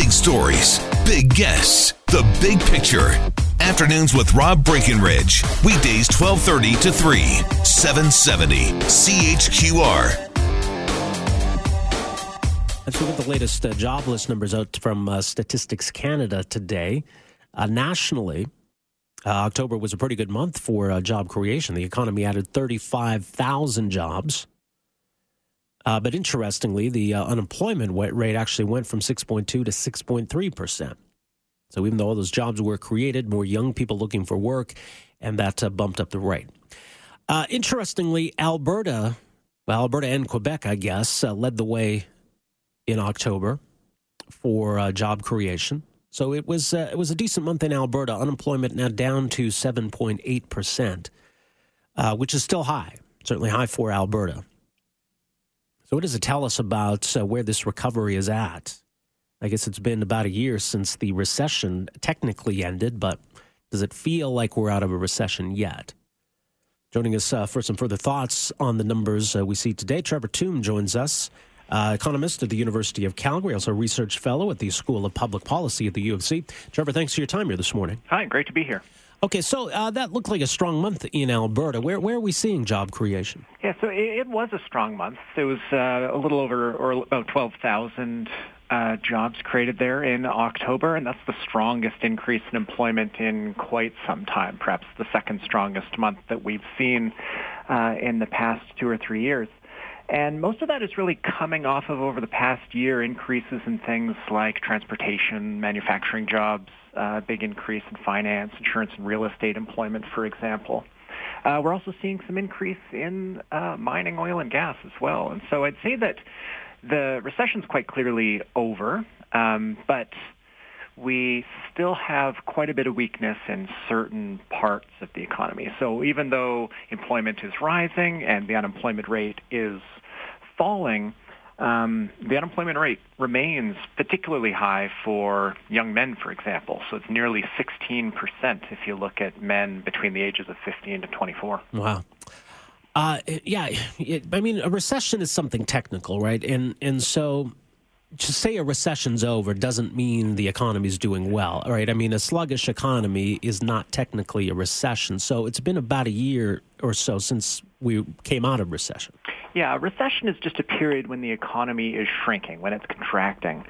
Big stories, big guests, the big picture. Afternoons with Rob Breckenridge. Weekdays 1230 to 3, 770 CHQR. Let's look at the latest uh, jobless numbers out from uh, Statistics Canada today. Uh, nationally, uh, October was a pretty good month for uh, job creation. The economy added 35,000 jobs. Uh, but interestingly, the unemployment rate actually went from 6.2 to 6.3 percent. So even though all those jobs were created, more young people looking for work, and that bumped up the rate. interestingly, Alberta, well, Alberta and Quebec, I guess, led the way in October for uh, job creation. So it was uh, it was a decent month in Alberta. Unemployment now down to seven point eight percent, uh, which is still high, certainly high for Alberta. So what does it tell us about uh, where this recovery is at? I guess it's been about a year since the recession technically ended, but does it feel like we're out of a recession yet? Joining us uh, for some further thoughts on the numbers uh, we see today, Trevor Tombe joins us uh, economist at the University of Calgary, also a research fellow at the School of Public Policy at the U of C. Trevor, thanks for your time here this morning. Hi, great to be here. Okay, so uh, that looked like a strong month in Alberta. Where where are we seeing job creation? Yeah, so it, it was a strong month. It was uh, a little over or about twelve thousand uh, jobs created there in October, and that's the strongest increase in employment in quite some time. Perhaps the second strongest month that we've seen uh, in the past two or three years. And most of that is really coming off of over the past year increases in things like transportation, manufacturing jobs, uh, big increase in finance, insurance, and real estate employment, for example. Uh, we're also seeing some increase in uh, mining, oil, and gas as well. And so I'd say that the recession's quite clearly over, um, but we still have quite a bit of weakness in certain parts of the economy. So even though employment is rising and the unemployment rate is falling, um, the unemployment rate remains particularly high for young men, for example. So it's nearly 16% if you look at men between the ages of 15 to 24. Wow. Uh, yeah, it, I mean, a recession is something technical, right? And and so to say a recession's over doesn't mean the economy's doing well, right? I mean, a sluggish economy is not technically a recession. So it's been about a year or so since we came out of recession. Yeah, recession is just a period when the economy is shrinking, when it's contracting.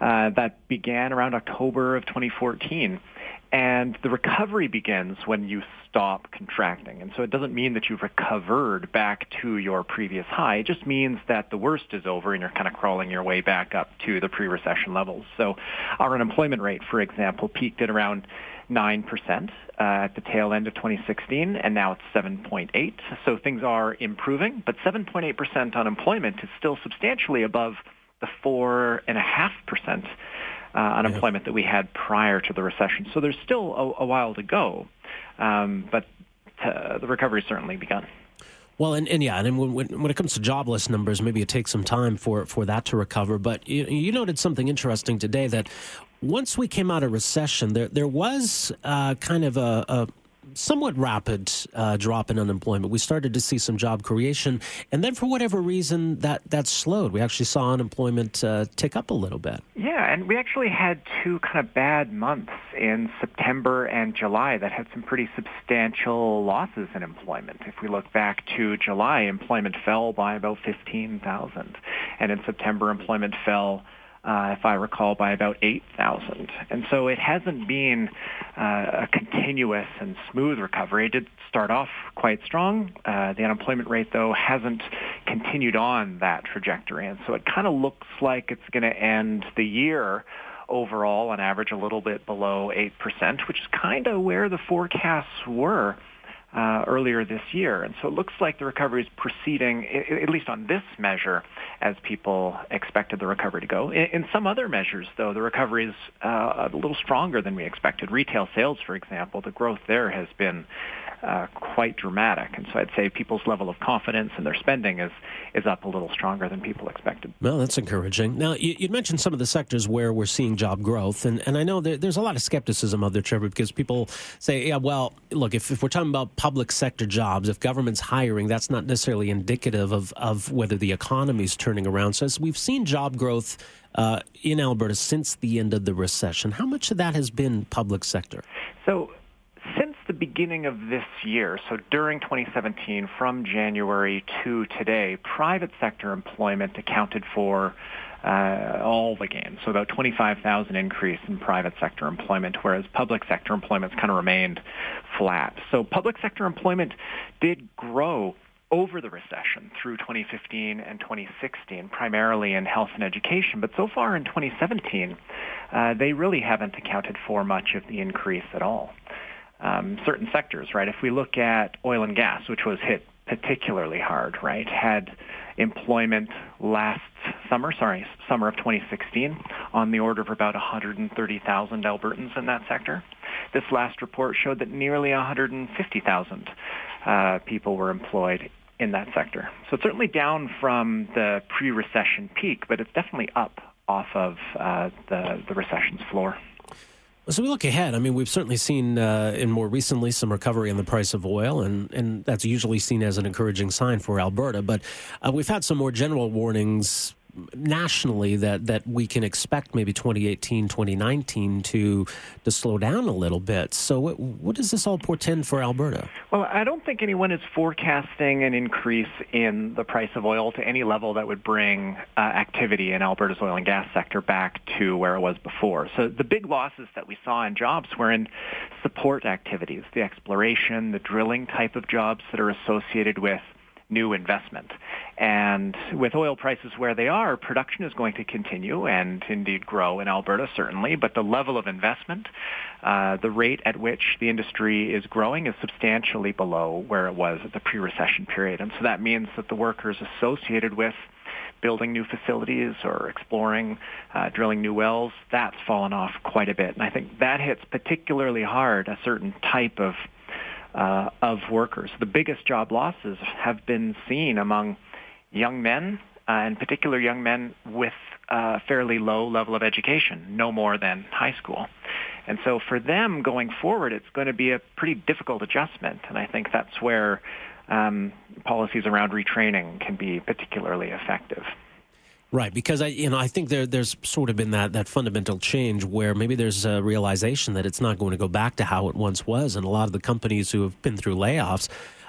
Uh, that began around October of 2014. And the recovery begins when you stop contracting. And so it doesn't mean that you've recovered back to your previous high. It just means that the worst is over and you're kind of crawling your way back up to the pre-recession levels. So our unemployment rate, for example, peaked at around 9% uh, at the tail end of 2016, and now it's 7.8. So things are improving, but 7.8% unemployment is still substantially above the 4.5% uh, unemployment yeah. that we had prior to the recession. So there's still a, a while to go, um, but uh, the recovery certainly begun. Well, and, and yeah, and when, when it comes to jobless numbers, maybe it takes some time for, for that to recover. But you, you noted something interesting today that once we came out of recession, there there was uh, kind of a, a somewhat rapid uh, drop in unemployment. We started to see some job creation, and then for whatever reason, that that slowed. We actually saw unemployment uh, tick up a little bit. Yeah, and we actually had two kind of bad months in September and July that had some pretty substantial losses in employment. If we look back to July, employment fell by about fifteen thousand, and in September, employment fell uh, if I recall, by about 8,000. And so it hasn't been uh, a continuous and smooth recovery. It did start off quite strong. Uh, the unemployment rate, though, hasn't continued on that trajectory. And so it kind of looks like it's going to end the year overall on average a little bit below 8%, which is kind of where the forecasts were uh, earlier this year. And so it looks like the recovery is proceeding, at least on this measure, as people expected the recovery to go. In, in some other measures, though, the recovery is uh, a little stronger than we expected. Retail sales, for example, the growth there has been uh, quite dramatic. And so I'd say people's level of confidence in their spending is is up a little stronger than people expected. Well, that's encouraging. Now, you, you mentioned some of the sectors where we're seeing job growth, and, and I know there, there's a lot of skepticism out there, Trevor, because people say, yeah, well, look, if, if we're talking about public sector jobs, if government's hiring, that's not necessarily indicative of, of whether the economy's turning around. So as we've seen job growth uh, in Alberta since the end of the recession, how much of that has been public sector? So since the beginning of this year, so during 2017, from January to today, private sector employment accounted for uh, all the gains. So about 25,000 increase in private sector employment, whereas public sector employment's kind of remained flat. So public sector employment did grow over the recession through 2015 and 2016, primarily in health and education. But so far in 2017, uh, they really haven't accounted for much of the increase at all um, certain sectors, right? If we look at oil and gas, which was hit particularly hard, right, had employment last summer, sorry, summer of 2016, on the order of about 130,000 Albertans in that sector. This last report showed that nearly 150,000 uh, people were employed in that sector. So it's certainly down from the pre-recession peak, but it's definitely up off of uh, the, the recession's floor. So we look ahead. I mean, we've certainly seen uh, in more recently some recovery in the price of oil, and, and that's usually seen as an encouraging sign for Alberta. But uh, we've had some more general warnings nationally that, that we can expect maybe 2018, 2019 to to slow down a little bit. So what, what does this all portend for Alberta? Well, I don't think anyone is forecasting an increase in the price of oil to any level that would bring uh, activity in Alberta's oil and gas sector back to where it was before. So the big losses that we saw in jobs were in support activities, the exploration, the drilling type of jobs that are associated with new investment. And with oil prices where they are, production is going to continue and indeed grow in Alberta, certainly, but the level of investment, uh, the rate at which the industry is growing is substantially below where it was at the pre-recession period. And so that means that the workers associated with building new facilities or exploring, uh, drilling new wells, that's fallen off quite a bit. And I think that hits particularly hard a certain type of uh, of workers. The biggest job losses have been seen among young men, uh, in particular young men with a fairly low level of education, no more than high school. And so for them going forward, it's going to be a pretty difficult adjustment. And I think that's where um, policies around retraining can be particularly effective. Right, because I, you know, I think there, there's sort of been that, that fundamental change where maybe there's a realization that it's not going to go back to how it once was, and a lot of the companies who have been through layoffs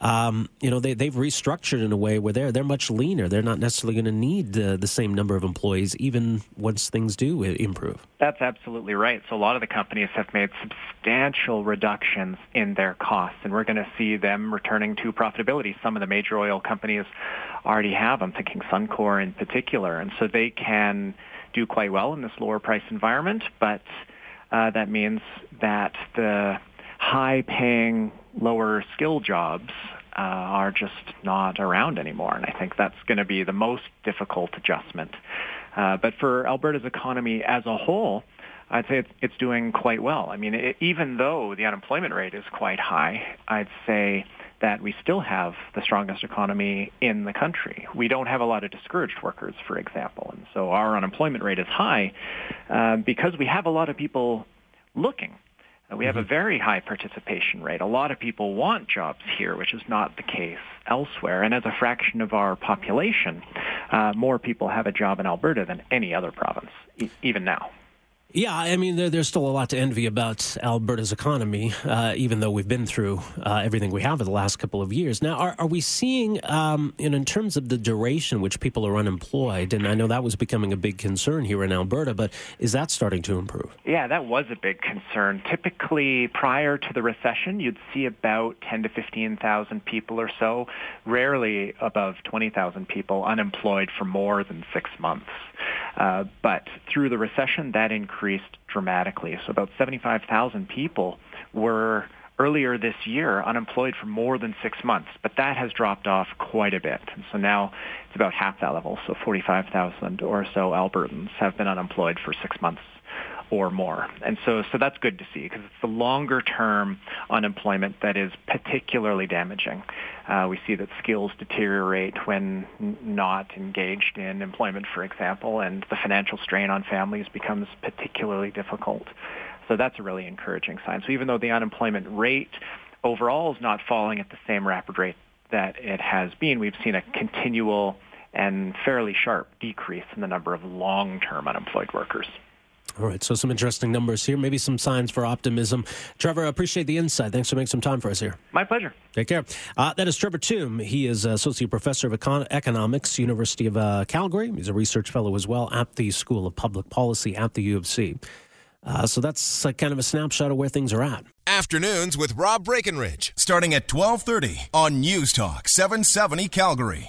um, you know, they, they've restructured in a way where they're, they're much leaner. They're not necessarily going to need uh, the same number of employees, even once things do improve. That's absolutely right. So a lot of the companies have made substantial reductions in their costs, and we're going to see them returning to profitability. Some of the major oil companies already have. I'm thinking Suncor in particular, and so they can do quite well in this lower price environment, but uh, that means that the high paying lower skill jobs uh, are just not around anymore. And I think that's going to be the most difficult adjustment. Uh, but for Alberta's economy as a whole, I'd say it's, doing quite well. I mean, it, even though the unemployment rate is quite high, I'd say that we still have the strongest economy in the country. We don't have a lot of discouraged workers, for example. And so our unemployment rate is high uh, because we have a lot of people looking we have a mm-hmm. very high participation rate. A lot of people want jobs here, which is not the case elsewhere. And as a fraction of our population, uh, more people have a job in Alberta than any other province, e- even now. Yeah, I mean, there, there's still a lot to envy about Alberta's economy, uh, even though we've been through uh, everything we have in the last couple of years. Now, are, are we seeing, um, know, in terms of the duration which people are unemployed, and I know that was becoming a big concern here in Alberta, but is that starting to improve? Yeah, that was a big concern. Typically, prior to the recession, you'd see about 10 to 15,000 people or so, rarely above 20,000 people unemployed for more than six months. Uh, but through the recession, that increased dramatically. So about 75,000 people were earlier this year unemployed for more than six months, but that has dropped off quite a bit. And so now it's about half that level. So 45,000 or so Albertans have been unemployed for six months or more. And so, so that's good to see because it's the longer term unemployment that is particularly damaging. Uh, we see that skills deteriorate when not engaged in employment, for example, and the financial strain on families becomes particularly difficult. So that's a really encouraging sign. So even though the unemployment rate overall is not falling at the same rapid rate that it has been, we've seen a continual and fairly sharp decrease in the number of long-term unemployed workers. All right, so some interesting numbers here, maybe some signs for optimism. Trevor, I appreciate the insight. Thanks for making some time for us here. My pleasure. Take care. Uh, that is Trevor Tombe. He is Associate Professor of Econ- Economics, University of uh, Calgary. He's a research fellow as well at the School of Public Policy at the U of C. Uh, so that's kind of a snapshot of where things are at. Afternoons with Rob Breckenridge, starting at 1230 on News Talk 770 Calgary.